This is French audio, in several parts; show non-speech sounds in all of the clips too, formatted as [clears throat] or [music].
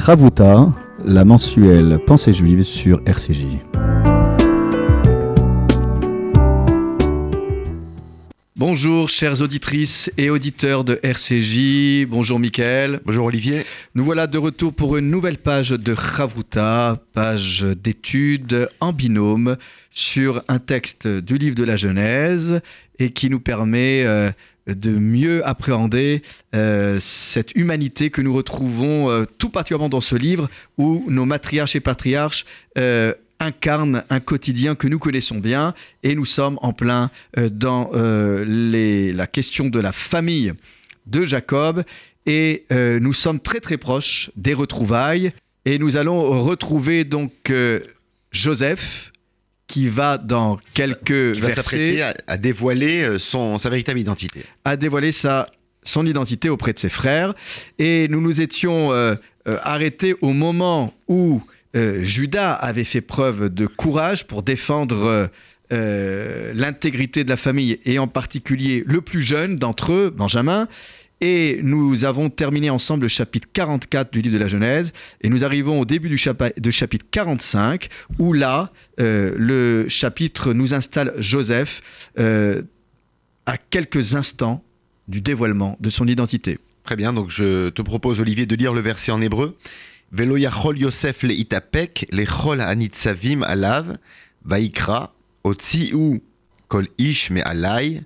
Ravuta, la mensuelle Pensée juive sur RCJ. Bonjour chères auditrices et auditeurs de RCJ, bonjour Mickaël. Bonjour Olivier. Nous voilà de retour pour une nouvelle page de Chavuta, page d'études en binôme sur un texte du livre de la Genèse et qui nous permet euh, de mieux appréhender euh, cette humanité que nous retrouvons euh, tout particulièrement dans ce livre où nos matriarches et patriarches incarne un quotidien que nous connaissons bien et nous sommes en plein euh, dans euh, la question de la famille de Jacob et euh, nous sommes très très proches des retrouvailles et nous allons retrouver donc Joseph qui va dans quelques qui va s'apprêter à, dévoiler son, sa véritable identité. À dévoiler sa, son identité auprès de ses frères. Et nous nous étions arrêtés au moment où euh, Judas avait fait preuve de courage pour défendre euh, l'intégrité de la famille et en particulier le plus jeune d'entre eux, Benjamin. Et nous avons terminé ensemble le chapitre 44 du livre de la Genèse. Et nous arrivons au début du chapitre 45, où là, euh, le chapitre nous installe Joseph à quelques instants du dévoilement de son identité. Très bien, donc je te propose, Olivier, de lire le verset en hébreu. Velo yachol Yosef le itapek, le chol anitzavim alav, vaikra, otziu kol ish me alai,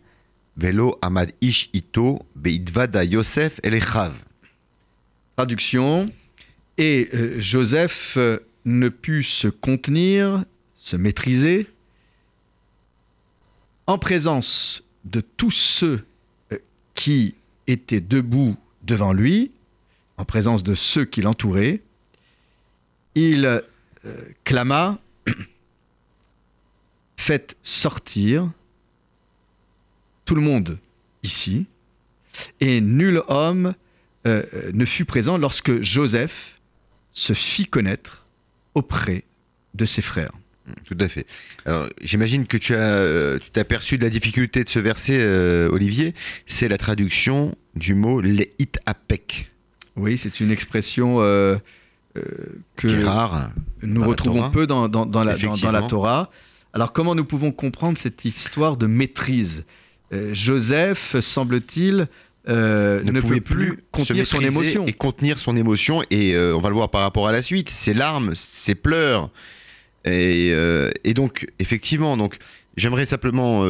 velo amad ish ito, beidvada Yosef elechav. Traduction. Et euh, Joseph euh, ne put se contenir, se maîtriser, en présence de tous ceux euh, qui étaient debout devant lui, en présence de ceux qui l'entouraient, il clama [coughs] Faites sortir tout le monde ici, et nul homme euh, ne fut présent lorsque Joseph se fit connaître auprès de ses frères. Tout à fait. j'imagine que tu as, euh, tu t'es aperçu de la difficulté de ce verset, Olivier. C'est la traduction du mot leit apek. Oui, c'est une expression euh, que rare nous retrouvons peu dans, dans, la, dans, la, Torah. Alors comment nous pouvons comprendre cette histoire de maîtrise euh, Joseph, semble-t-il, euh, ne, pouvait plus, contenir son émotion. Et contenir son émotion, et on va le voir par rapport à la suite, ses larmes, ses pleurs. Et, et donc, effectivement, donc, j'aimerais simplement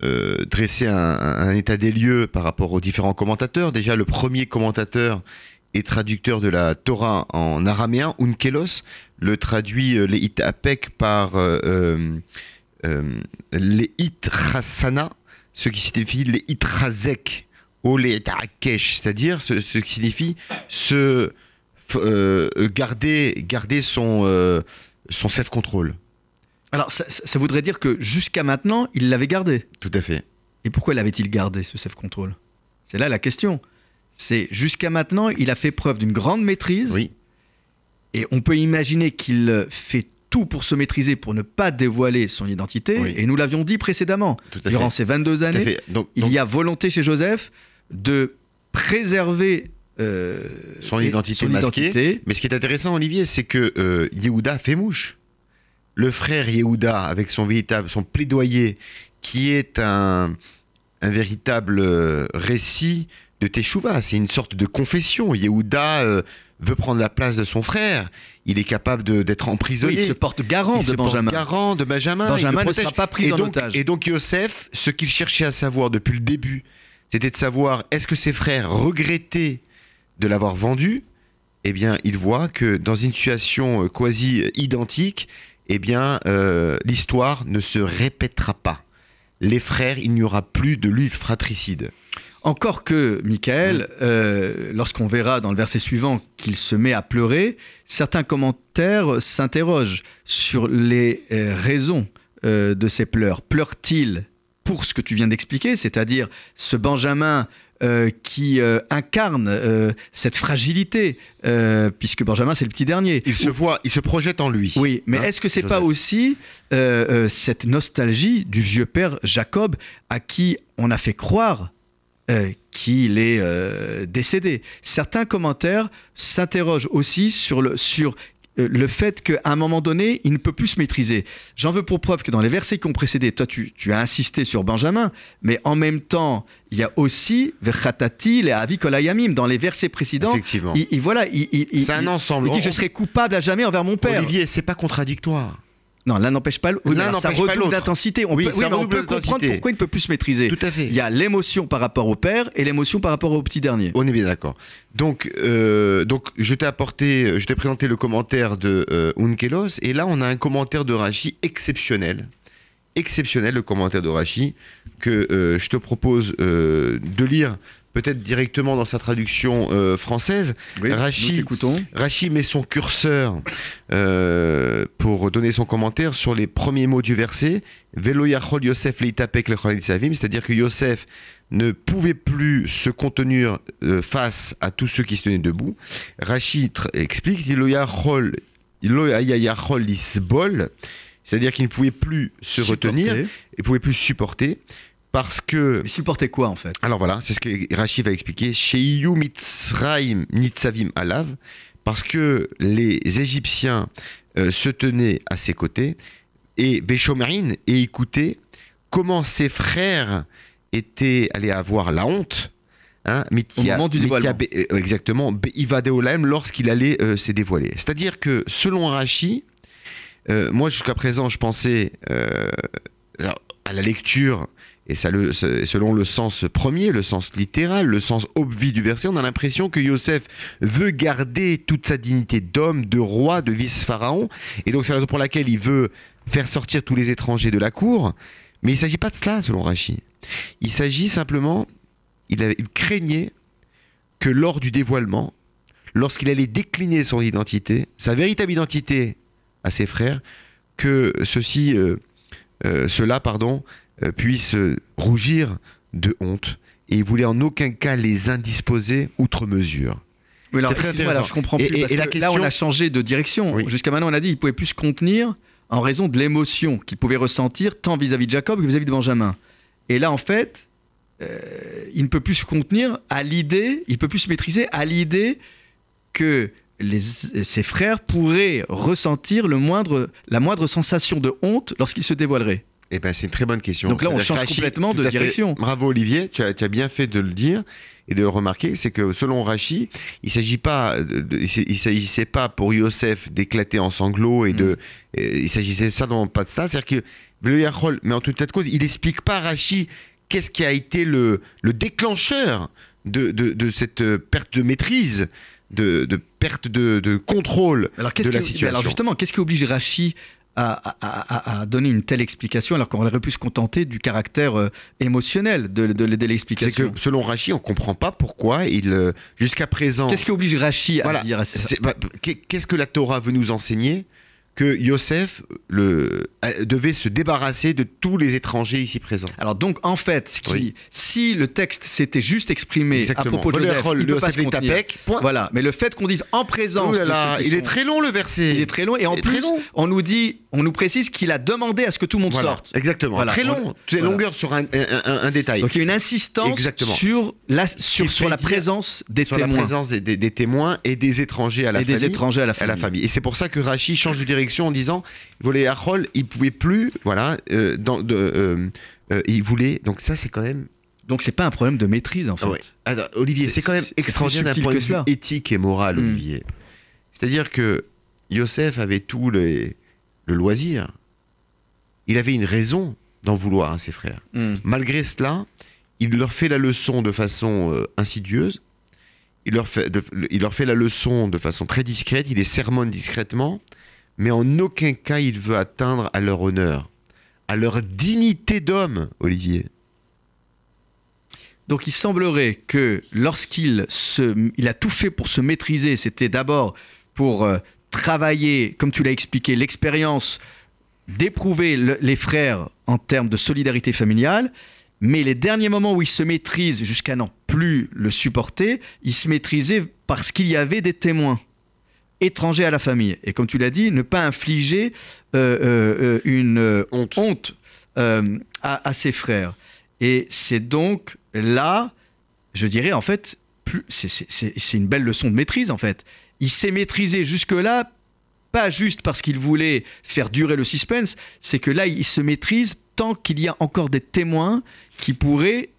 dresser un, un, état des lieux par rapport aux différents commentateurs. Déjà, le premier commentateur et traducteur de la Torah en araméen, Unkelos, le traduit euh, les Apek par euh, euh, euh les Chassana, ce qui signifie les Razek, ou les c'est-à-dire ce, qui signifie se garder, garder son, son self-control. Alors ça, ça, voudrait dire que jusqu'à maintenant, il l'avait gardé. Tout à fait. Et pourquoi l'avait-il gardé, ce self-control? C'est là la question. C'est jusqu'à maintenant, il a fait preuve d'une grande maîtrise. Oui. Et on peut imaginer qu'il fait tout pour se maîtriser, pour ne pas dévoiler son identité. Et nous l'avions dit précédemment, durant ces 22 années, il y a volonté chez Joseph de préserver euh, son, identité, masquée. Mais ce qui est intéressant, Olivier, c'est que euh, Yehuda fait mouche. Le frère Yehuda, avec son véritable, son plaidoyer, qui est un, un véritable euh, récit de Teshuvah. C'est une sorte de confession. Yehuda euh, veut prendre la place de son frère. Il est capable d'être emprisonné. il se porte garant de Benjamin. garant de Benjamin. Benjamin ne sera pas pris et en donc, otage. Et donc Yosef, ce qu'il cherchait à savoir depuis le début, c'était de savoir est-ce que ses frères regrettaient de l'avoir vendu? Eh bien, il voit que dans une situation euh, quasi identique, eh bien, euh, l'histoire ne se répétera pas. Les frères, il n'y aura plus de lutte fratricide. Encore que, Michael, euh, lorsqu'on verra dans le verset suivant qu'il se met à pleurer, certains commentaires s'interrogent sur les euh, raisons euh, de ces pleurs. Pleure-t-il pour ce que tu viens d'expliquer, c'est-à-dire ce Benjamin qui incarne cette fragilité, puisque Benjamin c'est le petit dernier. Il se voit, il se projette en lui. Oui, mais hein, est-ce que c'est pas aussi cette nostalgie du vieux père Jacob à qui on a fait croire euh, qu'il est euh, décédé. Certains commentaires s'interrogent aussi sur le, sur euh, le fait qu'à un moment donné, il ne peut plus se maîtriser. J'en veux pour preuve que dans les versets qui ont précédé, toi tu, tu as insisté sur Benjamin, mais en même temps, il y a aussi Verchatati et Avikolayamim. Dans les versets précédents, Effectivement. il, il- voilà, il, il- C'est un ensemble. il dit Je serai coupable à jamais envers mon père. Olivier, c'est pas contradictoire. Non, l'un n'empêche pas l'autre. Oui, ça redouble d'intensité. On Oui, peut, oui, on comprendre pourquoi il ne peut plus se maîtriser. Tout à fait. Il y a l'émotion par rapport au père et l'émotion par rapport au petit dernier. On est bien d'accord. Donc, euh, donc, je t'ai apporté, je t'ai présenté le commentaire de euh, Unkelos, et là, on a un commentaire de Rachi exceptionnel. Exceptionnel, le commentaire de Rachi, que euh, je te propose de lire peut-être directement dans sa traduction euh, française. Oui. Rachi met son curseur euh, pour donner son commentaire sur les premiers mots du verset. Velo yachol Yosef leitapek savim, c'est-à-dire que Yosef ne pouvait plus se contenir euh, face à tous ceux qui se tenaient debout. Rachi explique Lo yachol- c'est-à-dire qu'il ne pouvait plus se retenir, il ne pouvait plus supporter parce que Mais supporter quoi en fait? Alors voilà, c'est ce que Rachid va expliquer. Sheiyu mitzraim nitzavim alav, parce que les Égyptiens euh, se tenaient à ses côtés, et Veshomerin et écoutaient comment ses frères étaient allés avoir la honte. Hein, Au moment du dévoilement. euh, exactement, Be'iva Deolaim, lorsqu'il allait euh, se dévoiler. C'est-à-dire que selon Rachi, euh, moi jusqu'à présent je pensais à la lecture et selon le sens premier, le sens littéral, le sens obvi du verset, on a l'impression que Yosef veut garder toute sa dignité d'homme, de roi, de vice-pharaon. Et donc c'est la raison pour laquelle il veut faire sortir tous les étrangers de la cour. Mais il ne s'agit pas de cela, selon Rachid. Il s'agit simplement, il, craignait que lors du dévoilement, lorsqu'il allait décliner son identité, sa véritable identité à ses frères, que ceux-ci, euh, euh, ceux-là, pardon, puissent euh, rougir de honte. Et il voulait en aucun cas les indisposer outre mesure. Oui, C'est très alors, je comprends plus. et- parce et la que Là, on a changé de direction. Oui. Jusqu'à maintenant, on a dit qu'il pouvait plus se contenir en raison de l'émotion qu'il pouvait ressentir tant vis-à-vis de Jacob que vis-à-vis de Benjamin. Et là, en fait, euh, il ne peut plus se contenir à l'idée, il peut plus se maîtriser à l'idée que les- ses frères pourraient ressentir le moindre, la moindre sensation de honte lorsqu'il se dévoilerait. Eh ben, c'est une très bonne question. Donc là, on change Rachid- complètement de direction. Bravo Olivier, tu as, tu as bien fait de le dire et de le remarquer. C'est que selon Rachi, il s'agit pas, de- il s'agissait pas pour Yosef d'éclater en sanglots et Mm. de, et il s'agissait certainement pas de ça. C'est-à-dire que le Yachol, mais en tout état de cause, il explique pas à Rachi qu'est-ce qui a été le, le déclencheur de, de- de cette perte de maîtrise, de, de perte de, de contrôle. Alors, de la qui- situation. alors justement, qu'est-ce qui oblige Rachi à, à- à- à donner une telle explication alors qu'on aurait pu se contenter du caractère euh, émotionnel de, de, de C'est l'explication que selon Rachi, on comprend pas pourquoi il, euh, jusqu'à présent. Qu'est-ce qui oblige Rachi à Voilà. dire à ça? bah, qu'est- Qu'est-ce que la Torah veut nous enseigner? Que Yosef le, devait se débarrasser de tous les étrangers ici présents. Alors donc en fait, ce qui, Oui. si le texte s'était juste exprimé à propos de Joseph, il peut pas se point. Voilà, mais le fait qu'on dise en présence, là là, il est très long le verset. il est très long et en plus on nous dit, on nous précise qu'il a demandé à ce que tout le monde Voilà, sorte. Exactement. Voilà. Très long. C'est Voilà. longueur sur un, un- un- un détail. Donc il y a une insistance Exactement. sur la, sur, la présence des sur la témoins présence des, des- des témoins et des étrangers à la et famille. des étrangers à la à la famille. famille. Et c'est pour ça que Rachi change de direction en disant, il voulait Achol, il pouvait plus, voilà, euh, dans, de, euh, euh, il voulait. Donc ça, c'est quand même Donc c'est pas un problème de maîtrise en fait. Ah ouais. Alors, Olivier, C'est- quand même extraordinaire d'un point de vue éthique et moral, Mm. Olivier. C'est-à-dire que Yosef avait tout le, le loisir. Il avait une raison d'en vouloir à ses frères. Hmm. Malgré cela, il leur fait la leçon de façon insidieuse. Il leur, fait, de- il leur fait la leçon de façon très discrète. Il les sermonne discrètement. Mais en aucun cas il veut atteindre à leur honneur, à leur dignité d'homme, Olivier. Donc il semblerait que lorsqu'il se, il a tout fait pour se maîtriser, c'était d'abord pour euh, travailler, comme tu l'as expliqué, l'expérience d'éprouver le- les frères en termes de solidarité familiale, mais les derniers moments où il se maîtrise jusqu'à n'en plus le supporter, il se maîtrisait parce qu'il y avait des témoins étrangers à la famille. Et comme tu l'as dit, ne pas infliger euh, euh, euh, une Honte. honte euh, à, à ses frères. Et c'est donc là je dirais en fait, plus, c'est- une belle leçon de maîtrise en fait. Il s'est maîtrisé jusque-là, pas juste parce qu'il voulait faire durer le suspense, c'est que là, il se maîtrise tant qu'il y a encore des témoins qui pourraient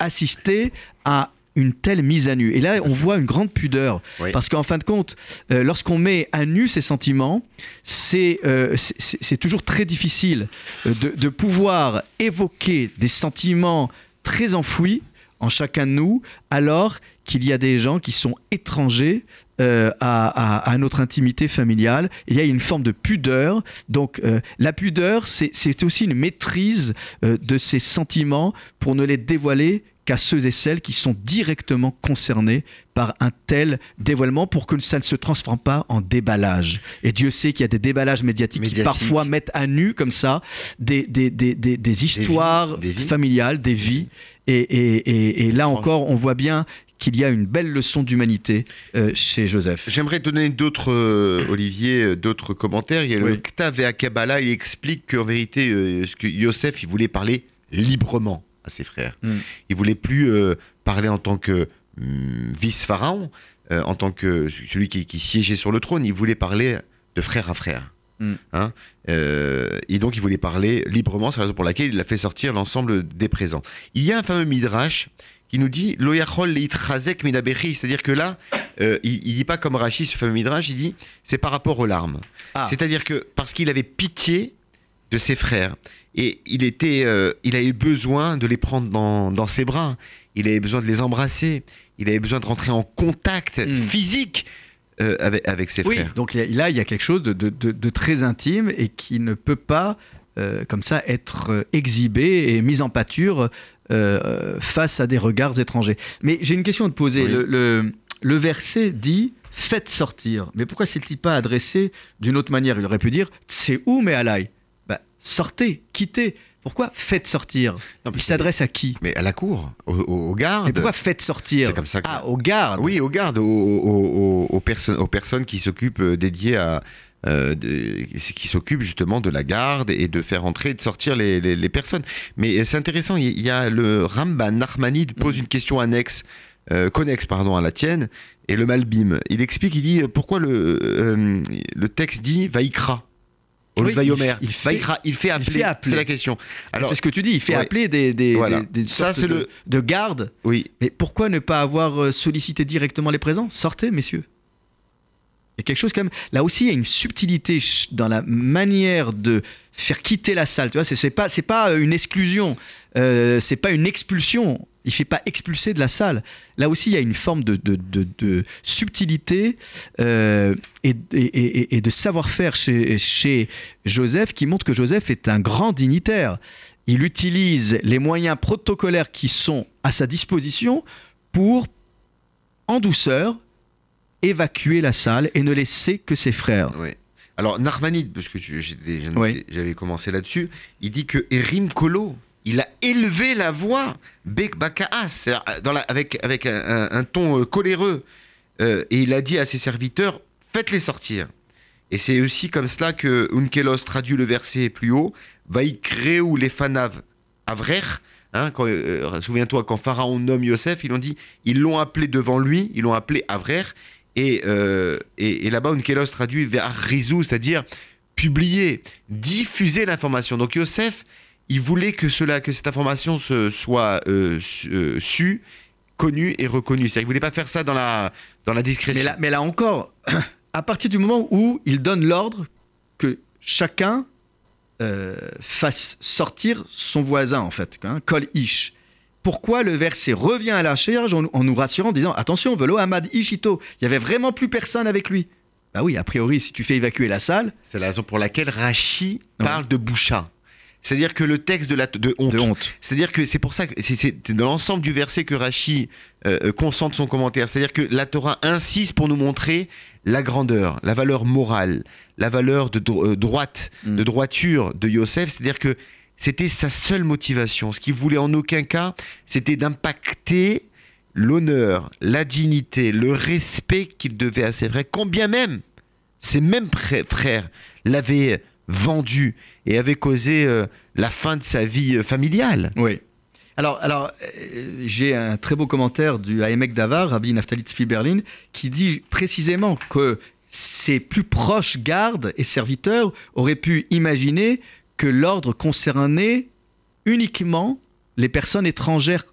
assister à une telle mise à nu. Et là, on voit une grande pudeur. Oui. Parce qu'en fin de compte, euh, lorsqu'on met à nu ses sentiments, c'est euh, c'est- toujours très difficile euh, de, de pouvoir évoquer des sentiments très enfouis en chacun de nous, alors qu'il y a des gens qui sont étrangers euh, à, à- à notre intimité familiale. Il y a une forme de pudeur. Donc euh, la pudeur, c'est aussi une maîtrise euh, de ces sentiments pour ne les dévoiler qu'à ceux et celles qui sont directement concernés par un tel dévoilement pour que ça ne se transforme pas en déballage. Et Dieu sait qu'il y a des déballages médiatiques, qui parfois mettent à nu comme ça des, des, des, des, des histoires des vies. familiales, des vies. Et, et, et, et là encore, on voit bien qu'il y a une belle leçon d'humanité euh, chez Joseph. J'aimerais donner d'autres, euh, Olivier, euh, d'autres commentaires. Il y a le Oui. Ktav et Kabbalah, il explique qu'en vérité, euh, ce que Yosef, il voulait parler librement à ses frères. Mm. Il voulait plus euh, parler en tant que hum, vice-pharaon, euh, en tant que celui qui, qui siégeait sur le trône. Il voulait parler de frère à frère. Mm. Hein Euh, et donc, il voulait parler librement. C'est la raison pour laquelle il a fait sortir l'ensemble des présents. Il y a un fameux midrash qui nous dit Loyachol leitrazek minabechi, c'est-à-dire que là, euh, il, il dit pas comme Rachid, ce fameux midrash, il dit c'est par rapport aux larmes. Ah. C'est-à-dire que parce qu'il avait pitié de ses frères et il était, euh, il avait besoin de les prendre dans, dans ses bras, il avait besoin de les embrasser, il avait besoin de rentrer en contact Mm. physique euh, avec, avec ses Oui, frères. donc il y a- là, il y a quelque chose de, de- de- de très intime et qui ne peut pas, euh, comme ça, être exhibé et mis en pâture euh, face à des regards étrangers. Mais j'ai une question à te poser. Oui. Le, le- le verset dit Faites sortir. Mais pourquoi s'est-il pas adressé d'une autre manière? Il aurait pu dire C'est où, mais alai Sortez, quittez. Pourquoi faites sortir? Non, Il s'adresse à qui? Mais à la cour, aux, gardes. Mais pourquoi faites sortir? C'est comme ça que- Ah, aux gardes Oui, aux gardes, aux, aux- personnes, aux personnes qui s'occupent euh, dédiées à. euh, de- qui s'occupent justement de la garde et de faire entrer et de sortir les, les- les personnes. Mais euh, c'est intéressant, il y- a le Ramban Narmanide pose Mhm. une question annexe, euh, connexe pardon, à la tienne, et le Malbim. Il explique, il dit pourquoi le, euh, le texte dit Vaikra au lieu Oui, de Vayomer. il- fait- Vaikra, il fait appeler. C'est la question. Alors, c'est ce que tu dis, il fait ouais. appeler des, des, Voilà. des- des Ça, sortes c'est de, le- de gardes oui, Mais pourquoi ne pas avoir euh, sollicité directement les présents? Sortez, messieurs. Il y a quelque chose quand même. Là aussi, il y a une subtilité dans la manière de faire quitter la salle. Tu vois, c'est pas pas euh, une exclusion, euh, c'est pas une expulsion. Il fait pas expulser de la salle. Là aussi, il y a une forme de, subtilité euh, et, de savoir-faire chez Joseph qui montre que Joseph est un grand dignitaire. Il utilise les moyens protocolaires qui sont à sa disposition pour, en douceur, évacuer la salle et ne laisser que ses frères. Oui. Alors, Narmanide, parce que j'avais commencé là-dessus, il dit que Erim Kolo, il a élevé la voix, Bek Bakaas, c'est-à-dire, euh, avec, avec un, ton euh, coléreux. Euh, et il a dit à ses serviteurs faites-les sortir. Et c'est aussi comme cela que Unkelos traduit le verset plus haut Vaikreu les fanav avrer. Hein, euh, Souviens-toi, quand Pharaon nomme Yosef, ils l'ont dit ils l'ont appelé devant lui, ils l'ont appelé avrer. Et, euh, et, là-bas, Unkelos traduit vers Rizou, c'est-à-dire publier, diffuser l'information. Donc Yosef, il voulait que, cela, que cette information se, soit euh, su, euh, connue et reconnue. C'est-à-dire qu'il voulait pas faire ça dans la, dans la discrétion. Mais là, encore, [clears throat] à partir du moment où il donne l'ordre que chacun fasse sortir son voisin, en fait, hein, Kol Ish. Pourquoi le verset revient à la charge en, en nous rassurant, en disant attention, Velo Hamad Ishito, il y avait vraiment plus personne avec lui. Bah oui, a priori, si tu fais évacuer la salle, C'est la raison pour laquelle Rachi Ouais. parle de boucha. C'est-à-dire que le texte de, la, de honte. C'est-à-dire que c'est pour ça que c'est- dans l'ensemble du verset que Rachi euh, euh, concentre son commentaire. C'est-à-dire que la Torah insiste pour nous montrer la grandeur, la valeur morale, la valeur de dro- euh, droite, Mm. de droiture de Yosef. C'est-à-dire que c'était sa seule motivation. Ce qu'il voulait en aucun cas, c'était d'impacter l'honneur, la dignité, le respect qu'il devait à ses frères, combien même ces mêmes frères l'avaient vendu et avaient causé euh, la fin de sa vie euh, familiale. Oui. Alors, alors euh, j'ai un très beau commentaire du Haemek Davar, Rabbi Naftali Tzvi Berlin, qui dit précisément que ses plus proches gardes et serviteurs auraient pu imaginer que l'ordre concernait uniquement les personnes étrangères,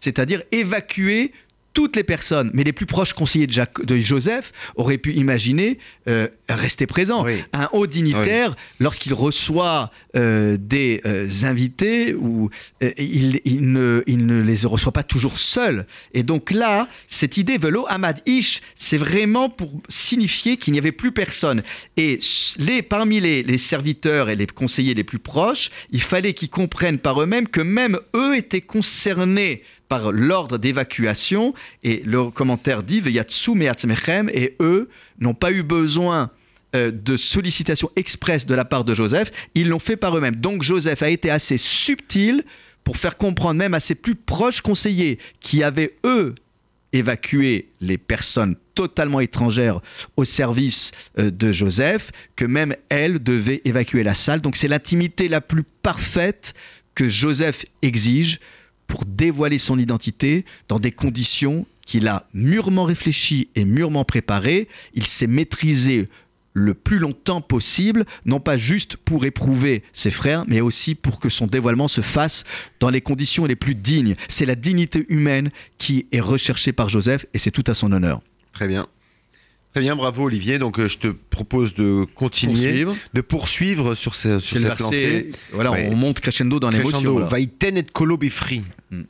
c'est-à-dire évacuer toutes les personnes, mais les plus proches conseillers de, Joseph auraient pu imaginer euh, rester présent. Oui. Un haut dignitaire, lorsqu'il reçoit euh, des euh, invités, ou, il, il ne, il ne les reçoit pas toujours seul. Et donc là, cette idée velo Ahmad Ish, c'est vraiment pour signifier qu'il n'y avait plus personne. Et les, parmi les, les serviteurs et les conseillers les plus proches, il fallait qu'ils comprennent par eux-mêmes que même eux étaient concernés l'ordre d'évacuation. Et le commentaire dit Veyatsu et eux n'ont pas eu besoin euh, de sollicitation expresse de la part de Joseph, ils l'ont fait par eux-mêmes. Donc Joseph a été assez subtil pour faire comprendre même à ses plus proches conseillers qui avaient, eux, évacué les personnes totalement étrangères au service euh, de Joseph, que même elles devaient évacuer la salle. Donc c'est l'intimité la plus parfaite que Joseph exige pour dévoiler son identité dans des conditions qu'il a mûrement réfléchies et mûrement préparées. Il s'est maîtrisé le plus longtemps possible, non pas juste pour éprouver ses frères, mais aussi pour que son dévoilement se fasse dans les conditions les plus dignes. C'est la dignité humaine qui est recherchée par Joseph et c'est tout à son honneur. Très bien. Très bien, bravo Olivier. Donc euh, je te propose de continuer, Poursuivre. de poursuivre sur, ce- cette lancée. Voilà, Ouais. on monte crescendo dans l'émotion. Vaïten et kolo bifri. Hmm.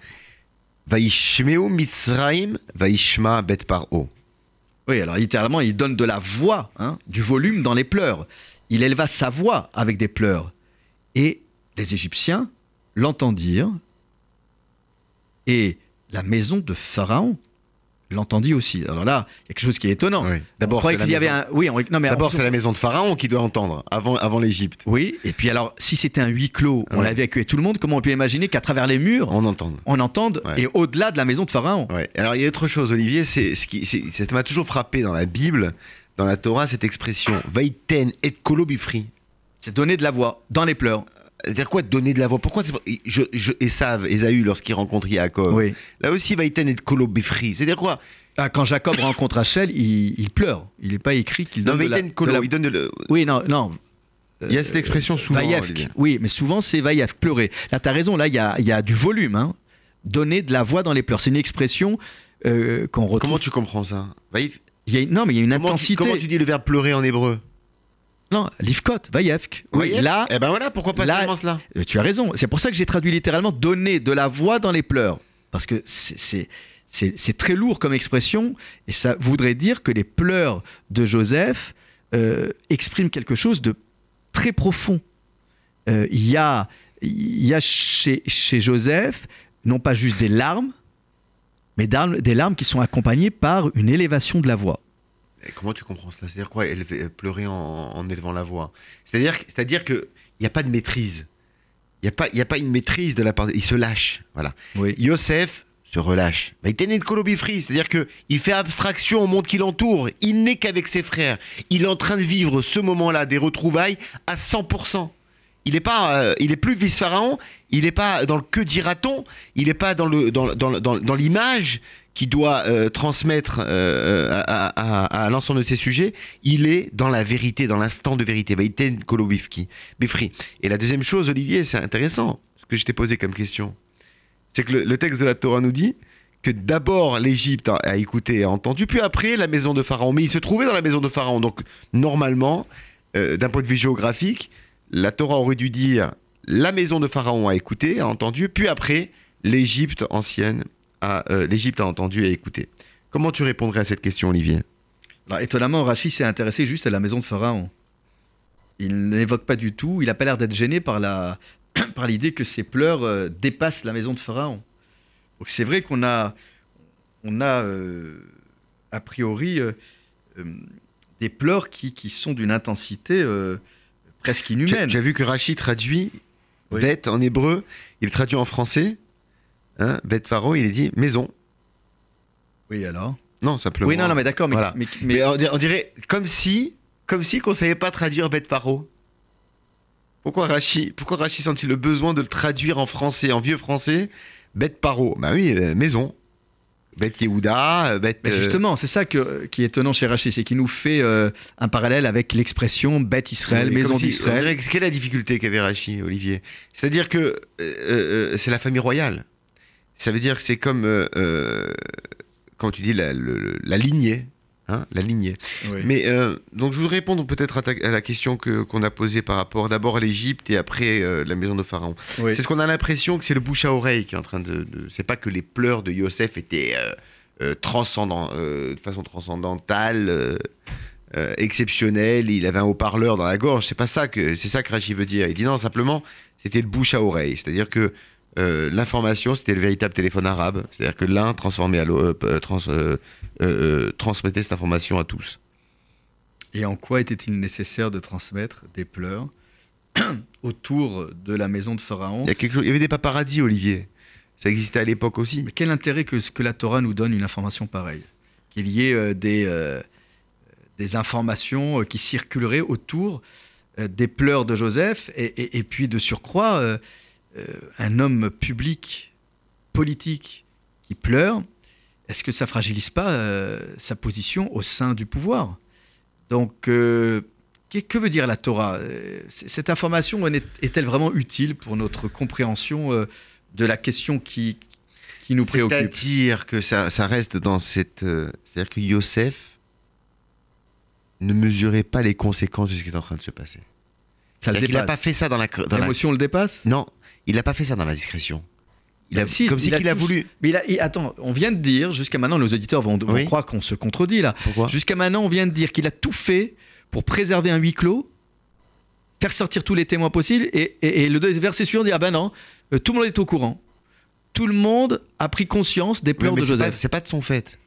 Vaishmeu mitzraim, vaishma bet paro. Oui, alors littéralement, il donne de la voix, hein, du volume dans les pleurs. Il éleva sa voix avec des pleurs. Et les Égyptiens l'entendirent. Et la maison de Pharaon l'entendit aussi. Alors là, il y a quelque chose qui est étonnant. Oui. On D'abord, c'est la qu'il y avait maison- un. Oui, on- on- la maison de Pharaon qui doit entendre avant, avant l'Égypte. Oui, et puis alors, si c'était un huis clos, on Ouais. l'avait évacué tout le monde, comment on peut imaginer qu'à travers les murs, On entend. on entende, Ouais. et au-delà de la maison de Pharaon Ouais. Alors il y a autre chose, Olivier, c'est ce qui ça m'a toujours frappé dans la Bible, dans la Torah, cette expression Vaiten et kolo bifri. C'est donner de la voix dans les pleurs. C'est-à-dire quoi donner de la voix Pourquoi je, je, Esav, Esaü, lorsqu'il rencontre Yaakov, Oui. là aussi Vaiten et kolo bifri. C'est-à-dire quoi? Ah, quand Jacob rencontre Rachel, il, il pleure. Il n'est pas écrit qu'il Non, donne de la, kolo, de la- il donne le. Oui, non, non. Il y a cette expression souvent. Vaïefk. Oui, mais souvent c'est Vaïefk, pleurer. Là, tu as raison, là, il y a, il y a du volume. Hein. Donner de la voix dans les pleurs. C'est une expression euh, qu'on retrouve. Comment tu comprends ça? Vaïf- y a Non, mais il y a une comment, tu, intensité. comment tu dis le verbe pleurer en hébreu? Non, Livkot, Vaïefk. Oui, là, Eh ben voilà, pourquoi pas là- cela? euh, tu as raison. C'est pour ça que j'ai traduit littéralement donner de la voix dans les pleurs. Parce que c'est- c'est. Très lourd comme expression et ça voudrait dire que les pleurs de Joseph euh, expriment quelque chose de très profond. Euh, Il y a, y a chez, chez Joseph non pas juste des larmes, mais des larmes qui sont accompagnées par une élévation de la voix. Comment tu comprends cela? C'est-à-dire quoi élever- euh, Pleurer en, en élevant la voix? C'est-à-dire, c'est-à-dire que il n'y a pas de maîtrise. Il n'y a pas, y a pas une maîtrise de la part. de- Il se lâche. Voilà. Oui. Yosef se relâche. Il tenait de colobifri, c'est-à-dire que il fait abstraction au monde qui l'entoure. Il n'est qu'avec ses frères. Il est en train de vivre ce moment-là des retrouvailles à 100%. Il n'est pas, euh, il est plus vice pharaon. Il n'est pas dans le que dira-t-on. Il n'est pas dans le dans, dans, dans, dans l'image qui doit euh, transmettre euh, à, à- l'ensemble de ses sujets. Il est dans la vérité, dans l'instant de vérité. Bah. Et la deuxième chose, Olivier, c'est intéressant. Ce que je t'ai posé comme question c'est que le, texte de la Torah nous dit que d'abord l'Égypte a, écouté et a entendu, puis après la maison de Pharaon. Mais il se trouvait dans la maison de Pharaon. Donc normalement, euh, d'un point de vue géographique, la Torah aurait dû dire la maison de Pharaon a écouté, a entendu, puis après l'Égypte ancienne euh, l'Égypte a entendu et écouté. Comment tu répondrais à cette question, Olivier? Alors, étonnamment, Rachid s'est intéressé juste à la maison de Pharaon. Il n'évoque pas du tout, il n'a pas l'air d'être gêné par la [clears throat] par l'idée que ses pleurs euh, dépassent la maison de Pharaon. Donc c'est vrai qu'on a, on a euh, a priori euh, des pleurs qui, qui sont d'une intensité presque inhumaine. as vu que Rachid traduit Oui. bête en hébreu, il traduit en français. Hein, bête Pharaon, il est dit maison. Oui, alors Non, simplement. Oui, non, non, mais d'accord, mais, Voilà. mais, mais- Mais on dirait, on dirait comme si, comme si qu'on savait pas traduire bête paro. Pourquoi Rachi, pourquoi Rachi sent-il le besoin de le traduire en français, en vieux français? Bête Paro, bah oui, euh, maison. Bête Yehuda, euh, Bête. Mais euh, justement, c'est ça que, qui est étonnant chez Rachid, c'est qu'il nous fait euh, un parallèle avec l'expression bête Israël, mais maison si- on d'Israël. Quelle est la difficulté qu'avait Rachid, Olivier? C'est-à-dire que euh, euh, c'est la famille royale. Ça veut dire que c'est comme, euh, euh, quand tu dis la, le- la lignée. Hein, la lignée. Oui. Mais euh, donc je voudrais répondre peut-être à, la question que- qu'on a posée par rapport d'abord à l'Égypte et après euh, la maison de Pharaon. Oui. C'est ce qu'on a l'impression que c'est le bouche à oreille qui est en train de. de- c'est pas que les pleurs de Yosef étaient transcendants, de façon transcendantale, euh, exceptionnelle. Il avait un haut-parleur dans la gorge. C'est pas ça que c'est ça que Rachid veut dire. Il dit non simplement c'était le bouche à oreille, c'est-à-dire que euh, l'information c'était le véritable téléphone arabe, c'est-à-dire que l'un transformait à euh, trans- euh, euh, transmettait cette information à tous. Et en quoi était-il nécessaire de transmettre des pleurs [clears throat] autour de la maison de Pharaon Il y, a quelque chose- il y avait des paparazzis, Olivier. Ça existait à l'époque aussi. Mais quel intérêt que, que la Torah nous donne une information pareille? Qu'il y ait euh, des, euh, des informations euh, qui circuleraient autour des pleurs de Joseph, et, et- et puis de surcroît, un homme public, politique, qui pleure, est-ce que ça fragilise pas euh, sa position au sein du pouvoir? Donc, euh, que, que veut dire la Torah? Euh, Cette information est- est-elle vraiment utile pour notre compréhension euh, de la question qui, qui nous préoccupe? C'est-à-dire que ça, ça reste dans cette. euh, C'est-à-dire que Yosef ne mesurait pas les conséquences de ce qui est en train de se passer. Ça le C'est-à-dire qu'il n'a dépasse. pas fait ça dans la. cr- Dans la... L'émotion le dépasse? Non, il n'a pas fait ça dans la discrétion. Il a, si, comme si il a qu'il a tous- voulu. Mais il a- il- attends, on vient de dire, jusqu'à maintenant, nos auditeurs vont, vont Oui. croire qu'on se contredit là. Pourquoi? Jusqu'à maintenant, on vient de dire qu'il a tout fait pour préserver un huis clos, faire sortir tous les témoins possibles, et, et- et le verset suivant dit Ah ben non, euh, tout le monde est au courant. Tout le monde a pris conscience des pleurs de Joseph. C'est pas de son fait.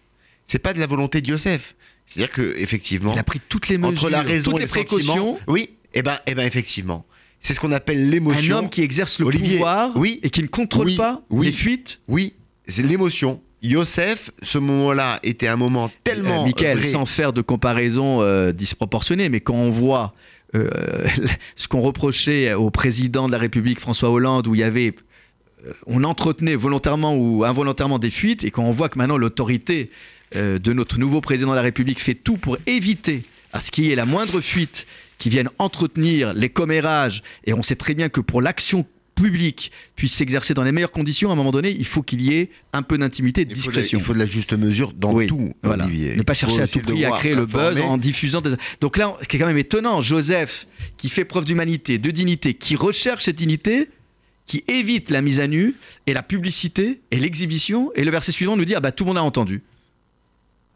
C'est pas de la volonté de Yosef. C'est-à-dire que effectivement, Il a pris toutes les mesures, entre la raison toutes les le précautions. oui, et ben, et ben effectivement, c'est ce qu'on appelle Un l'émotion. homme qui exerce le Olivier, pouvoir oui, et qui ne contrôle oui, pas oui. les fuites. Oui, c'est l'émotion. Yosef, ce moment-là était un moment tellement Euh, Michael, vrai. sans faire de comparaison euh, disproportionnée, mais quand on voit euh, [laughs] ce qu'on reprochait au président de la République François Hollande, où il y avait, euh, on entretenait volontairement ou involontairement des fuites, et quand on voit que maintenant l'autorité euh, de notre nouveau président de la République fait tout pour éviter à ce qu'il y ait la moindre fuite qui vienne entretenir les commérages, et on sait très bien que pour l'action publique puisse s'exercer dans les meilleures conditions, à un moment donné, il faut qu'il y ait un peu d'intimité et de Il faut, de la, discrétion. il faut de la juste mesure dans Oui, tout, Voilà. Olivier. Ne pas chercher à tout prix à créer le buzz en diffusant des. Donc là, ce qui est quand même étonnant, Joseph, qui fait preuve d'humanité, de dignité, qui recherche cette dignité, qui évite la mise à nu et la publicité et l'exhibition, et le verset suivant nous dit ah bah tout le monde a entendu.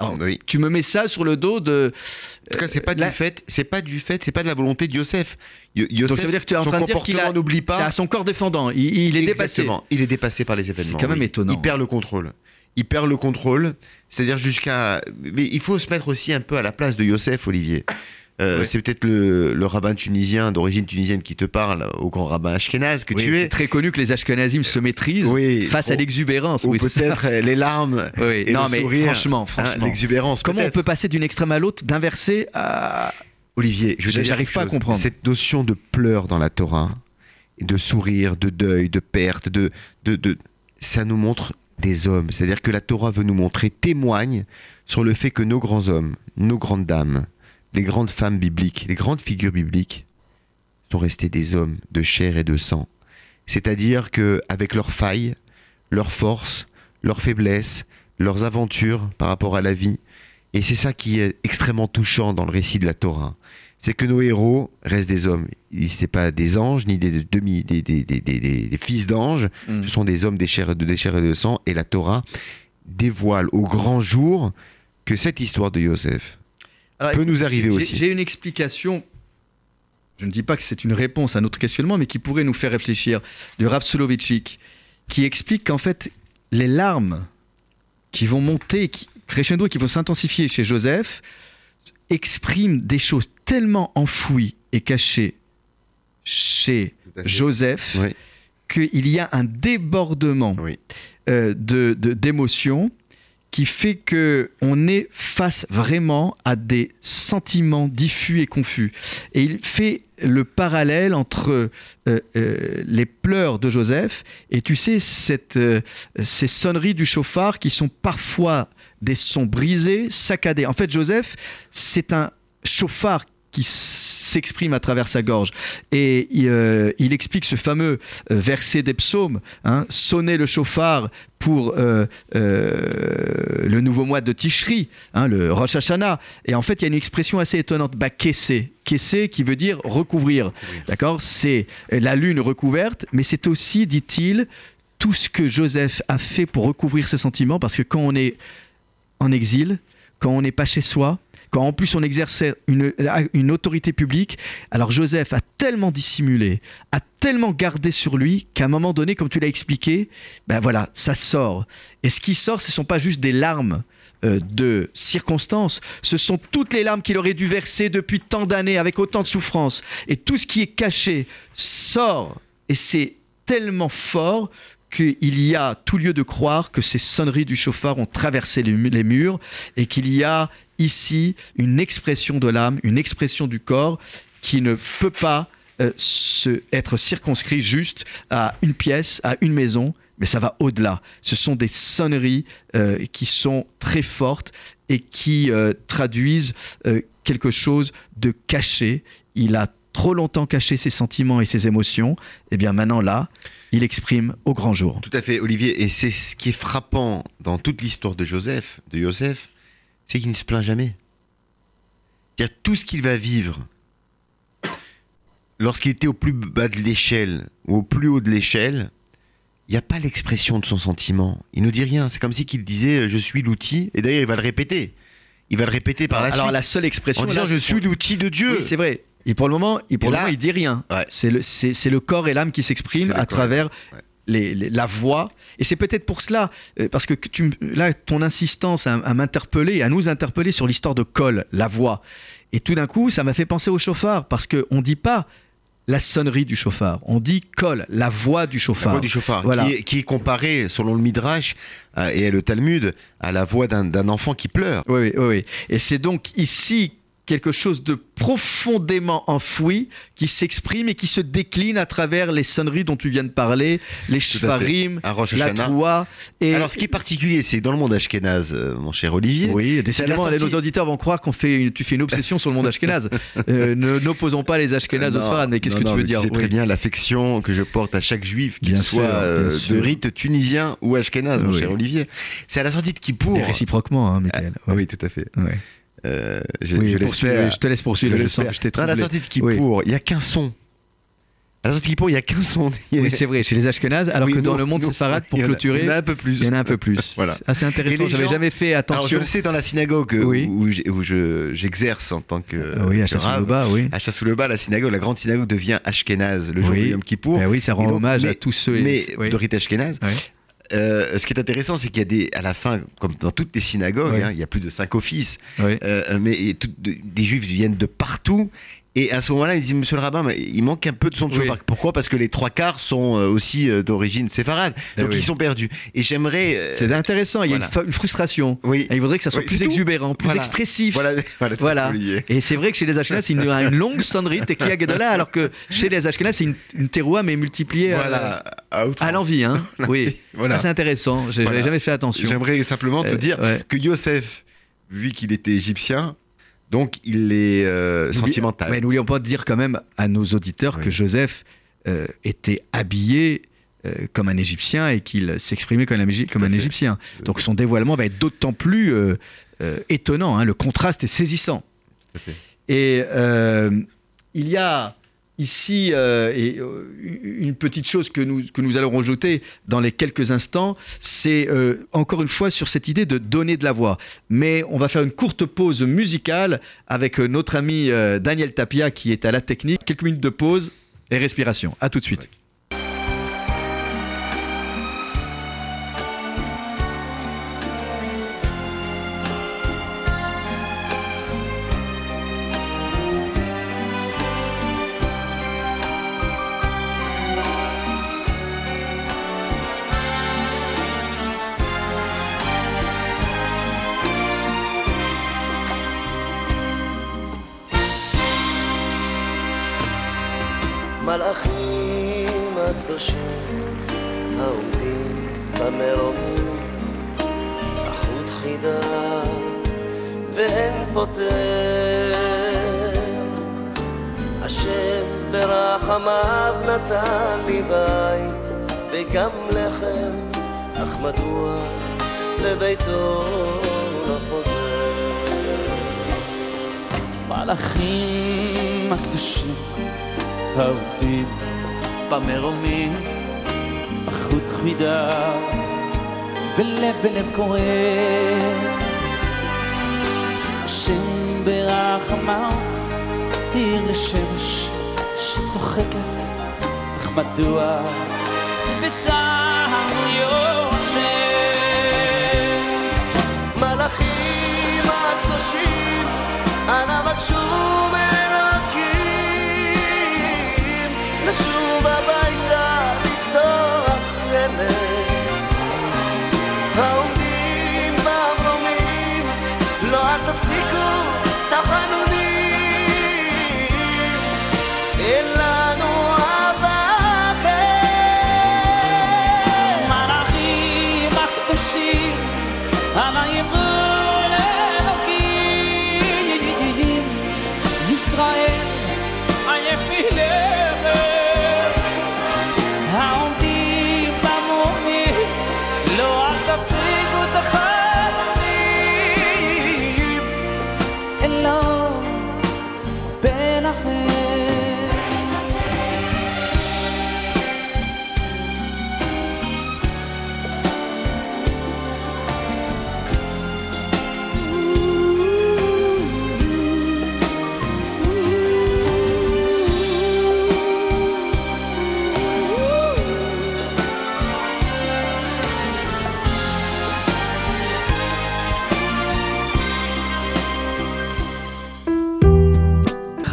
Alors, Oui. tu me mets ça sur le dos de. En tout cas, c'est pas là- du fait, c'est pas du fait, c'est pas de la volonté de Yosef. Yo- Yosef Donc ça veut dire que tu es en train de dire qu'il a. n'oublie C'est pas. à son corps défendant. Il, il est dépassé. Exactement. Il est dépassé par les événements. C'est quand même oui. étonnant. Il perd le contrôle. Il perd le contrôle. C'est-à-dire jusqu'à. Mais il faut se mettre aussi un peu à la place de Yosef, Olivier. Euh. C'est peut-être le, le rabbin tunisien d'origine tunisienne qui te parle, au grand rabbin Ashkenaz que Oui, tu c'est es. très connu que les Ashkenazim se maîtrisent Oui. face à l'exubérance. Ou c'est peut-être euh, les larmes [laughs] et Non, le mais sourire. franchement, hein, franchement. L'exubérance. Comment on peut passer d'une extrême à l'autre, d'un verset à. Olivier, je quelque pas à comprendre. Cette notion de pleurs dans la Torah, de sourire, de deuil, de perte, de, de, de- ça nous montre des hommes. C'est-à-dire que la Torah veut nous montrer, témoigne sur le fait que nos grands hommes, nos grandes dames, les grandes femmes bibliques, les grandes figures bibliques sont restés des hommes de chair et de sang. C'est-à-dire que avec leurs failles, leurs forces, leurs faiblesses, leurs aventures par rapport à la vie, et c'est ça qui est extrêmement touchant dans le récit de la Torah. C'est que nos héros restent des hommes. Ils ne pas des anges, ni des demi, des, des, fils d'anges. Mm. Ce sont des hommes des chairs, de, des chairs et de sang. Et la Torah dévoile au grand jour que cette histoire de Yosef Alors, peut nous arriver aussi. J'ai une explication. Je ne dis pas que c'est une réponse à notre questionnement, mais qui pourrait nous faire réfléchir, de Rav Soloveitchik, qui explique qu'en fait, les larmes qui vont monter, qui, crescendo, qui vont s'intensifier chez Joseph, expriment des choses tellement enfouies et cachées chez Joseph Oui. qu'il y a un débordement Oui. euh, de- de- d'émotions qui fait que on est face vraiment à des sentiments diffus et confus. Et il fait le parallèle entre euh, euh, les pleurs de Joseph et tu sais cette, euh, ces sonneries du chauffard qui sont parfois des sons brisés, saccadés. En fait, Joseph, c'est un chauffard qui s'exprime à travers sa gorge. Et euh, il explique ce fameux euh, verset des psaumes, hein, sonner le chauffard pour euh, le nouveau mois de Tishri, hein, le Rosh Hashanah. Et en fait, il y a une expression assez étonnante, bah, kessé. Kessé qui veut dire recouvrir. D'accord? C'est la lune recouverte, mais c'est aussi, dit-il, tout ce que Joseph a fait pour recouvrir ses sentiments, parce que quand on est en exil, quand on n'est pas chez soi, quand en plus on exerçait une, autorité publique, alors Joseph a tellement dissimulé, a tellement gardé sur lui qu'à un moment donné, comme tu l'as expliqué, ben voilà, ça sort. Et ce qui sort, ce ne sont pas juste des larmes euh, de circonstances, ce sont toutes les larmes qu'il aurait dû verser depuis tant d'années avec autant de souffrance. Et tout ce qui est caché sort. Et c'est tellement fort qu'il y a tout lieu de croire que ces sonneries du chauffard ont traversé les murs et qu'il y a ici une expression de l'âme, une expression du corps qui ne peut pas euh, se, être circonscrit juste à une pièce, à une maison, mais ça va au-delà. Ce sont des sonneries euh, qui sont très fortes et qui euh, traduisent quelque chose de caché. Il a trop longtemps caché ses sentiments et ses émotions. Et eh bien maintenant là, il exprime au grand jour. Tout à fait, Olivier. Et c'est ce qui est frappant dans toute l'histoire de Joseph, de Joseph, c'est qu'il ne se plaint jamais. Il y a tout ce qu'il va vivre lorsqu'il était au plus bas de l'échelle ou au plus haut de l'échelle, il n'y a pas l'expression de son sentiment. Il ne dit rien. C'est comme si qu'il disait je suis l'outil. Et d'ailleurs, il va le répéter. Il va le répéter par la suite. Alors la seule expression. En disant je suis l'outil de Dieu. Oui, c'est vrai. Et pour le moment, il, pour le moment, il dit rien. C'est le, le, corps et l'âme qui s'expriment à travers la voix. Et c'est peut-être pour cela, euh, parce que tu, là, ton insistance à, m'interpeller, à nous interpeller sur l'histoire de Cole, la voix. Et tout d'un coup, ça m'a fait penser au chauffard, parce qu'on ne dit pas la sonnerie du chauffard. On dit Cole, la voix du chauffard. La voix du chauffard, voilà. qui, est, qui, est, comparée, selon le Midrash euh, et le Talmud, à la voix d'un enfant qui pleure. Oui, oui, oui. Et c'est donc ici quelque chose de profondément enfoui qui s'exprime et qui se décline à travers les sonneries dont tu viens de parler, les shvarim, la troua. Et... Alors, ce qui est particulier, c'est dans le monde ashkénaze, euh, mon cher Olivier. Oui, décidément, nos auditeurs vont croire qu'on fait, tu fais une obsession sur le monde ashkénaze. [laughs] Euh, n'opposons pas les ashkénazes aux sfarad, mais qu'est-ce que tu veux dire C'est très bien l'affection que je porte à chaque juif, qu'il soit euh, de rite tunisien ou ashkénaze, mon cher Olivier. C'est à la sortie de Kippour. Et réciproquement, hein, Michael. Ah, oui, tout à fait. Euh, je, je, te laisse poursuivre. Je, sens que À la sortie de Kippour, il n'y a qu'un son. À la sortie de Kippour, il n'y a qu'un son. Oui, c'est vrai, chez les Ashkenazes, alors que dans le monde séfarade, pour clôturer, il y en a un peu plus. Il y en a un peu plus. [laughs] voilà. assez intéressant, j'avais jamais fait attention. Alors, je le sais dans la synagogue où, j'exerce en tant que. Ah oui, à oui. À la synagogue, la grande synagogue devient Ashkenaz le jour de Yom Kippour. Ben oui, ça rend hommage à tous ceux. Mais de rite Ashkenaz. Euh, ce qui est intéressant, c'est qu'il y a des, à la fin, comme dans toutes les synagogues, hein, il y a plus de cinq offices, euh, mais des juifs viennent de partout et à ce moment-là, il dit Monsieur le rabbin, il manque un peu de son de. Pourquoi? Parce que les trois quarts sont euh, aussi euh, d'origine séfarade. Eh Donc ils sont perdus. Et j'aimerais. Euh, c'est intéressant, il y a une, frustration. Oui. il faudrait que ça soit plus exubérant, plus expressif. Voilà. [laughs] voilà, Et c'est vrai que chez les Ashkenazes, c'est une, une, longue sonnerie, Tekia Gedola, alors que chez les Ashkenazes, c'est une, une teroua, mais multipliée à, à l'envie. Hein. [laughs] oui. [laughs] voilà. Ah, c'est intéressant. J'avais jamais fait attention. J'aimerais simplement te dire que Yosef, vu qu'il était égyptien, donc il est euh, sentimental. Mais n'oublions pas de dire quand même à nos auditeurs que Joseph euh, était habillé euh, comme un Égyptien et qu'il s'exprimait comme, un, Égyptien. Donc son dévoilement va être d'autant plus étonnant. Hein. Le contraste est saisissant. Et il y a ici, euh, et, euh, une petite chose que nous, que nous allons rajouter dans les quelques instants, c'est euh, encore une fois sur cette idée de donner de la voix. Mais on va faire une courte pause musicale avec notre ami Daniel Tapia qui est à la technique. Quelques minutes de pause et respiration. À tout de suite. מלאכים הקדושים העומדים במרומים, החוט חידה ואין פותר. השם ברחמיו נתן לי בית וגם לחם, אך מדוע לביתו לא חוזר? מלאכים הקדושים העובדים במרומים בחוט חידה ולב בלב קורא. השם ברחמיו עיר לשמש שצוחקת אך מדוע? בצער יושב מלאכים הקדושים, אנא בקשו מאלוקים, Baba.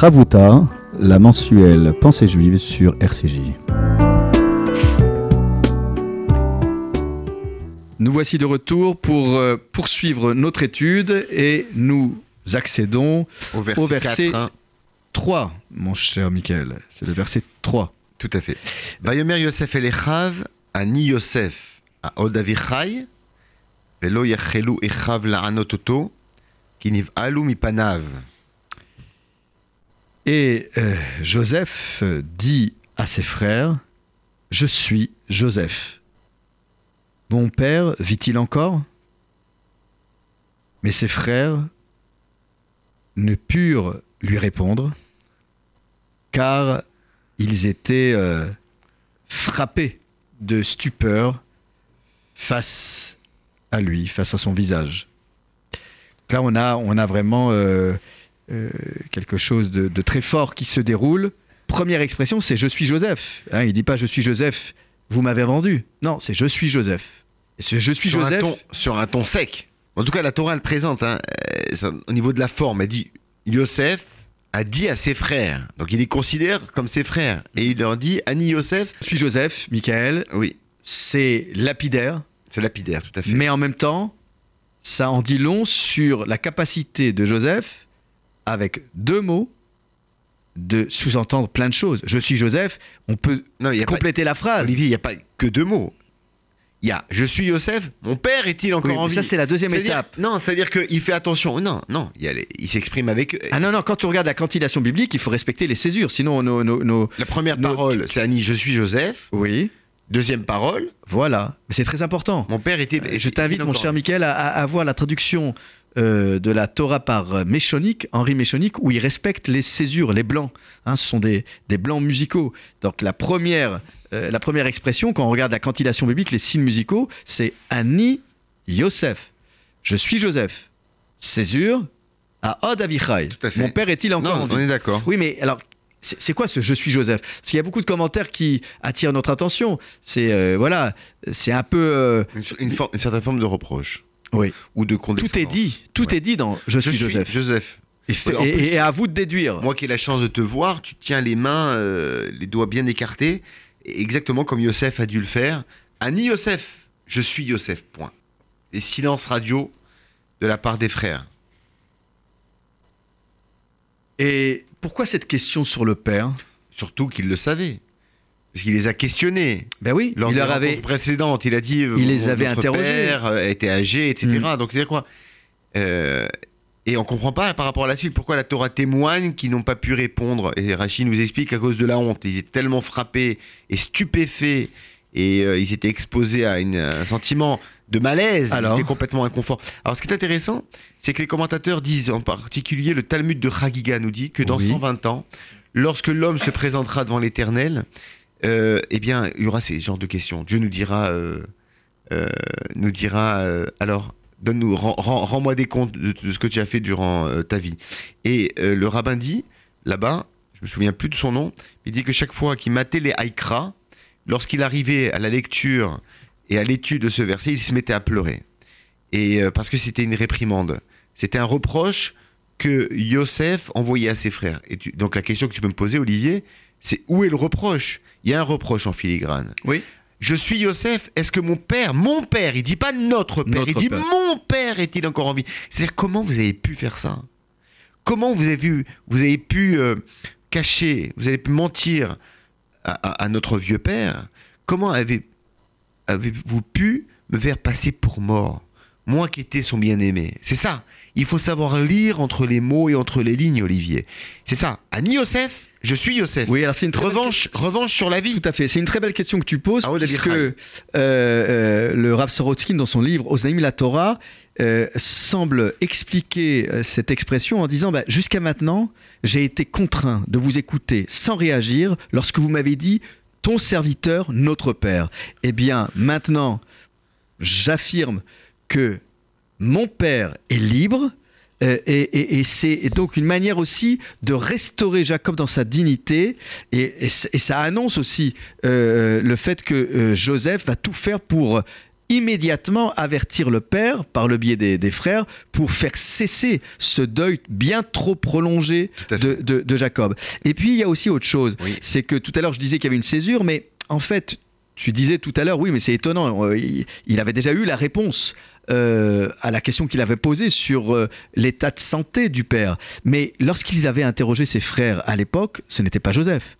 Chavuta, la mensuelle Pensée juive sur RCJ. Nous voici de retour pour euh, poursuivre notre étude et nous accédons Au verset, Au verset 4, hein. 3, mon cher Michael. C'est le verset 3. Tout à fait. Vayomer Yosef Elechav, Ani Yosef, à Odavichai, Velo Yachelu Echav La'anototo, Kiniv Alu Mipanav. Et euh, Joseph dit à ses frères, Je suis Joseph. Mon père vit-il encore? Mais ses frères ne purent lui répondre, car ils étaient euh, frappés de stupeur face à lui, face à son visage. Là, on a, on a vraiment euh, euh, quelque chose de, de très fort qui se déroule. Première expression, c'est je suis Joseph. Hein, il dit pas je suis Joseph, vous m'avez vendu. Non, c'est je suis Joseph. Et ce je suis sur, Joseph. un ton, sur un ton sec. En tout cas, la Torah, elle présente, hein, euh, au niveau de la forme, elle dit Yosef a dit à ses frères. Donc il les considère comme ses frères. Et il leur dit Ani Yosef. Je suis Joseph, Michael. Oui, C'est lapidaire, c'est lapidaire, tout à fait. mais en même temps, ça en dit long sur la capacité de Joseph, avec deux mots, de sous-entendre plein de choses. Je suis Joseph, on peut non, il y a pas, compléter la phrase. Olivier, il n'y a pas que deux mots. Il y a Je suis Yosef, mon père est-il encore Oui, en vie ça, c'est la deuxième étape. Non, c'est-à-dire qu'il fait attention. Non, non, il, les- s'exprime avec eux. Ah non, non, quand tu regardes la cantillation biblique, il faut respecter les césures, sinon nos... nos, nos- La première parole, c'est Annie, je suis Joseph. Oui, Deuxième parole, voilà. C'est très important. mon père était. Euh, Je t'invite, mon cher. Michael, à, à- à voir la traduction euh, de la Torah par euh, Méchonique, Henri Méchonique, où il respecte les césures, les blancs. Hein, ce sont des, des blancs musicaux. Donc la première, euh, la première expression, quand on regarde la cantillation biblique, les signes musicaux, c'est Ani Yosef. Je suis Joseph. Césure à Od Avichai. Mon père est-il encore en Non, vie? on est d'accord. oui, mais alors, c'est quoi ce je suis Joseph? Parce qu'il y a beaucoup de commentaires qui attirent notre attention. C'est euh, voilà, c'est un peu. euh, Une, une certaine forme de reproche. Oui. Ou de condescendance. tout est dit, tout Ouais. est dit dans je suis Joseph. Joseph. Et, fait- Ouais, en et- plus- et à vous de déduire. Moi qui ai la chance de te voir, tu tiens les mains, euh, les doigts bien écartés, exactement comme Yosef a dû le faire. Annie Yosef, je suis Yosef, point. Et silence radio de la part des frères. Et pourquoi cette question sur le père? Surtout qu'il le savait. Parce qu'il les a questionnés. Ben oui, Lors il des leur avait. précédentes, il a dit Il les avait interrogés. père euh, était âgé, etc. Mm. Donc, c'est quoi Euh, Et on comprend pas par rapport à la suite pourquoi la Torah témoigne qu'ils n'ont pas pu répondre. Et Rachid nous explique à cause de la honte. Ils étaient tellement frappés et stupéfaits et euh, ils étaient exposés à une- un sentiment de malaise. Alors ils étaient complètement inconfort. Alors, ce qui est intéressant, c'est que les commentateurs disent, en particulier le Talmud de Chagiga nous dit que dans Oui. 120 ans, lorsque l'homme se présentera devant l'Éternel, euh, eh bien, il y aura ces genres de questions. Dieu nous dira, euh, euh, nous dira, alors, donne-nous, rends- rends- rends-moi des comptes de, ce que tu as fait durant ta vie. Et le rabbin dit, là-bas, je me souviens plus de son nom, il dit que chaque fois qu'il matait les haïkra, lorsqu'il arrivait à la lecture et à l'étude de ce verset, il se mettait à pleurer. Et parce que c'était une réprimande, c'était un reproche que Yosef envoyait à ses frères. Et donc la question que tu peux me poser, Olivier, c'est où est le reproche? Il y a un reproche en filigrane. Oui. Je suis Yosef, est-ce que mon père, mon père, il dit pas notre père, Notre il dit père. mon père est-il encore en vie? C'est-à-dire comment vous avez pu faire ça? Comment vous avez, vu, vous avez pu euh, cacher, vous avez pu mentir à, à- à notre vieux père? Comment avez, avez-vous pu me faire passer pour mort Moi qui étais son bien-aimé? C'est ça. Il faut savoir lire entre les mots et entre les lignes, Olivier. C'est ça. Ani Yosef, je suis Yosef. Oui, alors c'est une très Revanche, revanche sur la vie. Tout à fait. C'est une très belle question que tu poses, Ah puisque euh, euh, le Rav Sorotskin, dans son livre Oznaim la Torah, euh, semble expliquer cette expression en disant bah, Jusqu'à maintenant, j'ai été contraint de vous écouter sans réagir lorsque vous m'avez dit Ton serviteur, notre Père. Eh bien, maintenant, j'affirme que mon Père est libre. euh, et, et- et c'est donc une manière aussi de restaurer Jacob dans sa dignité. Et, ça annonce aussi euh, le fait que euh, Joseph va tout faire pour immédiatement avertir le père par le biais des, des frères pour faire cesser ce deuil bien trop prolongé de, de- de Jacob. Et puis il y a aussi autre chose, Oui. c'est que tout à l'heure je disais qu'il y avait une césure, mais en fait tu disais tout à l'heure, oui mais c'est étonnant, il, il avait déjà eu la réponse euh, à la question qu'il avait posée sur euh, l'état de santé du père. Mais lorsqu'il avait interrogé ses frères à l'époque, ce n'était pas Joseph.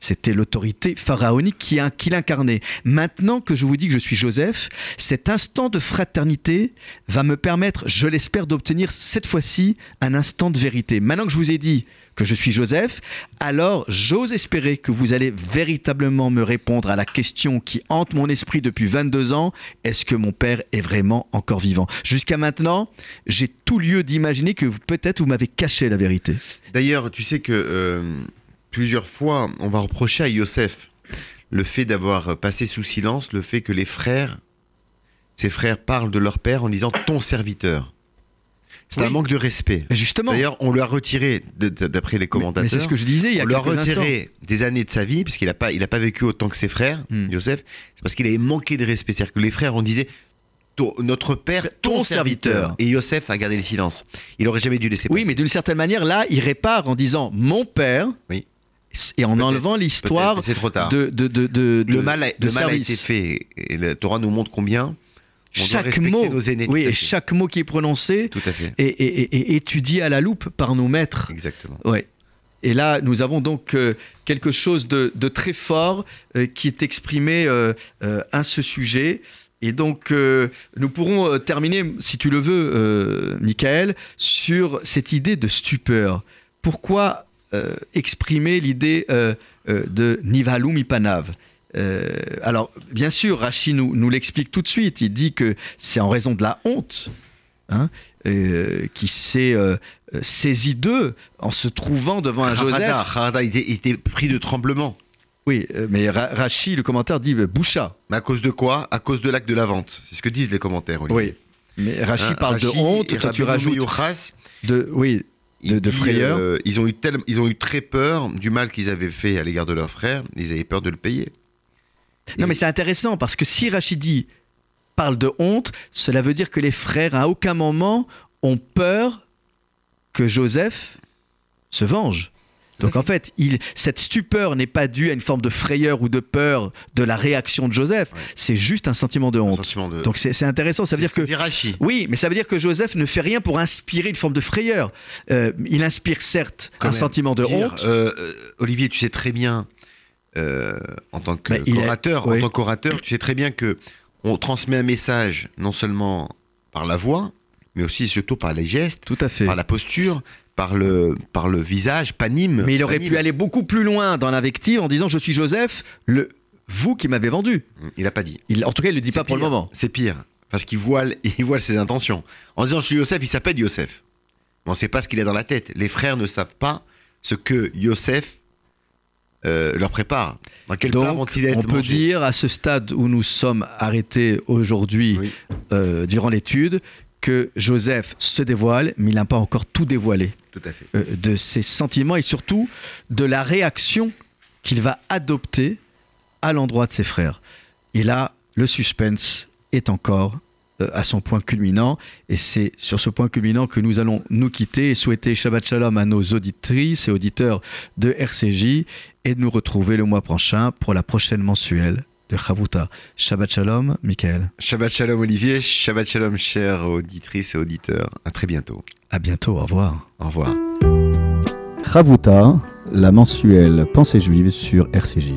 C'était l'autorité pharaonique qui, qui l'incarnait. Maintenant que je vous dis que je suis Joseph, cet instant de fraternité va me permettre, je l'espère, d'obtenir cette fois-ci un instant de vérité. Maintenant que je vous ai dit que je suis Joseph, alors j'ose espérer que vous allez véritablement me répondre à la question qui hante mon esprit depuis 22 ans, est-ce que mon père est vraiment encore vivant? Jusqu'à maintenant, j'ai tout lieu d'imaginer que peut-être vous m'avez caché la vérité. D'ailleurs, tu sais que euh, plusieurs fois, on va reprocher à Yosef le fait d'avoir passé sous silence le fait que les frères, ses frères parlent de leur père en disant ton serviteur. C'est Oui. un manque de respect. Mais Justement, D'ailleurs, on lui a retiré, d'après les commentateurs, mais c'est ce que je disais il y a on lui a instants. retiré des années de sa vie, parce qu'il n'a pas, il a pas vécu autant que ses frères, Hmm. Yosef, c'est parce qu'il avait manqué de respect. C'est-à-dire que les frères, on disait notre père, ton, Ton serviteur. serviteur. Et Yosef a gardé le silence. Il aurait jamais dû laisser Oui, passer. mais d'une certaine manière, là, il répare en disant mon père, Oui. Et en enlevant l'histoire de, de, de, de- le de- mal, a, de le mal a service. été fait. Et la Torah nous montre combien on Chaque mot, nos aînés. oui, chaque mot qui est prononcé tout à fait. est, est- est- est étudié à la loupe par nos maîtres. Exactement. Ouais. Et là, nous avons donc euh, quelque chose de, de très fort euh, qui est exprimé euh, à ce sujet. Et donc, nous pourrons terminer, si tu le veux, Michael, sur cette idée de stupeur. Pourquoi exprimer l'idée euh, euh, de Nivalum Ipanav Euh, alors, bien sûr, Rachid nous, nous l'explique tout de suite. Il dit que c'est en raison de la honte hein, euh, qui s'est euh, euh, saisi d'eux en se trouvant devant un Harada, Joseph. Harada, il était, il était pris de tremblement. Oui, euh, mais Ra- Rachid, le commentaire dit euh, Boucha. Mais à cause de quoi? À cause de l'acte de la vente. C'est ce que disent les commentaires. Olivier. Oui. Mais Rachid Hein, parle de honte, toi tu rajoutes de oui, de- frayeur. euh, ils, ont eu tel- ils ont eu très peur du mal qu'ils avaient fait à l'égard de leur frère. Ils avaient peur de le payer. Non, Et- mais c'est intéressant parce que si Rachidi parle de honte, cela veut dire que les frères à aucun moment ont peur que Joseph se venge. Donc en fait, il, cette stupeur n'est pas due à une forme de frayeur ou de peur de la réaction de Joseph, Ouais. c'est juste un sentiment de honte. sentiment de. Donc c'est intéressant, ça veut dire que... Oui, mais ça veut dire que Joseph ne fait rien pour inspirer une forme de frayeur. Euh, il inspire certes Quand un sentiment de dire, honte. euh, Olivier, tu sais très bien, euh, en tant Bah, qu'orateur, oui. en tant qu'orateur, tu sais très bien que on transmet un message non seulement par la voix, mais aussi surtout par les gestes, Tout à fait. par la posture, par le, par le visage, panime. Mais il aurait panime. pu aller beaucoup plus loin dans l'invective en disant je suis Joseph, le vous qui m'avez vendu. Il a pas dit. Il, en tout cas, il le dit pas pour le moment. C'est pire. Parce qu'il voile, [laughs] il voile ses intentions. En disant je suis Yosef, il s'appelle Yosef. Mais on ne sait pas ce qu'il a dans la tête. Les frères ne savent pas ce que Yosef euh, leur prépare. Dans quel plat Donc, vont-ils être on peut dire à ce stade où nous sommes arrêtés aujourd'hui Oui. euh, durant l'étude que Joseph se dévoile, mais il n'a pas encore tout dévoilé Tout à fait. euh, de ses sentiments et surtout de la réaction qu'il va adopter à l'endroit de ses frères. Et là, le suspense est encore euh, à son point culminant. Et c'est sur ce point culminant que nous allons nous quitter et souhaiter Shabbat Shalom à nos auditrices et auditeurs de RCJ et de nous retrouver le mois prochain pour la prochaine mensuelle de Chavuta. Shabbat Shalom, Michael. Shabbat shalom Olivier, Shabbat shalom chères auditrices et auditeurs. À très bientôt. À bientôt, au revoir. Au revoir. Chavuta, la mensuelle pensée juive sur RCJ.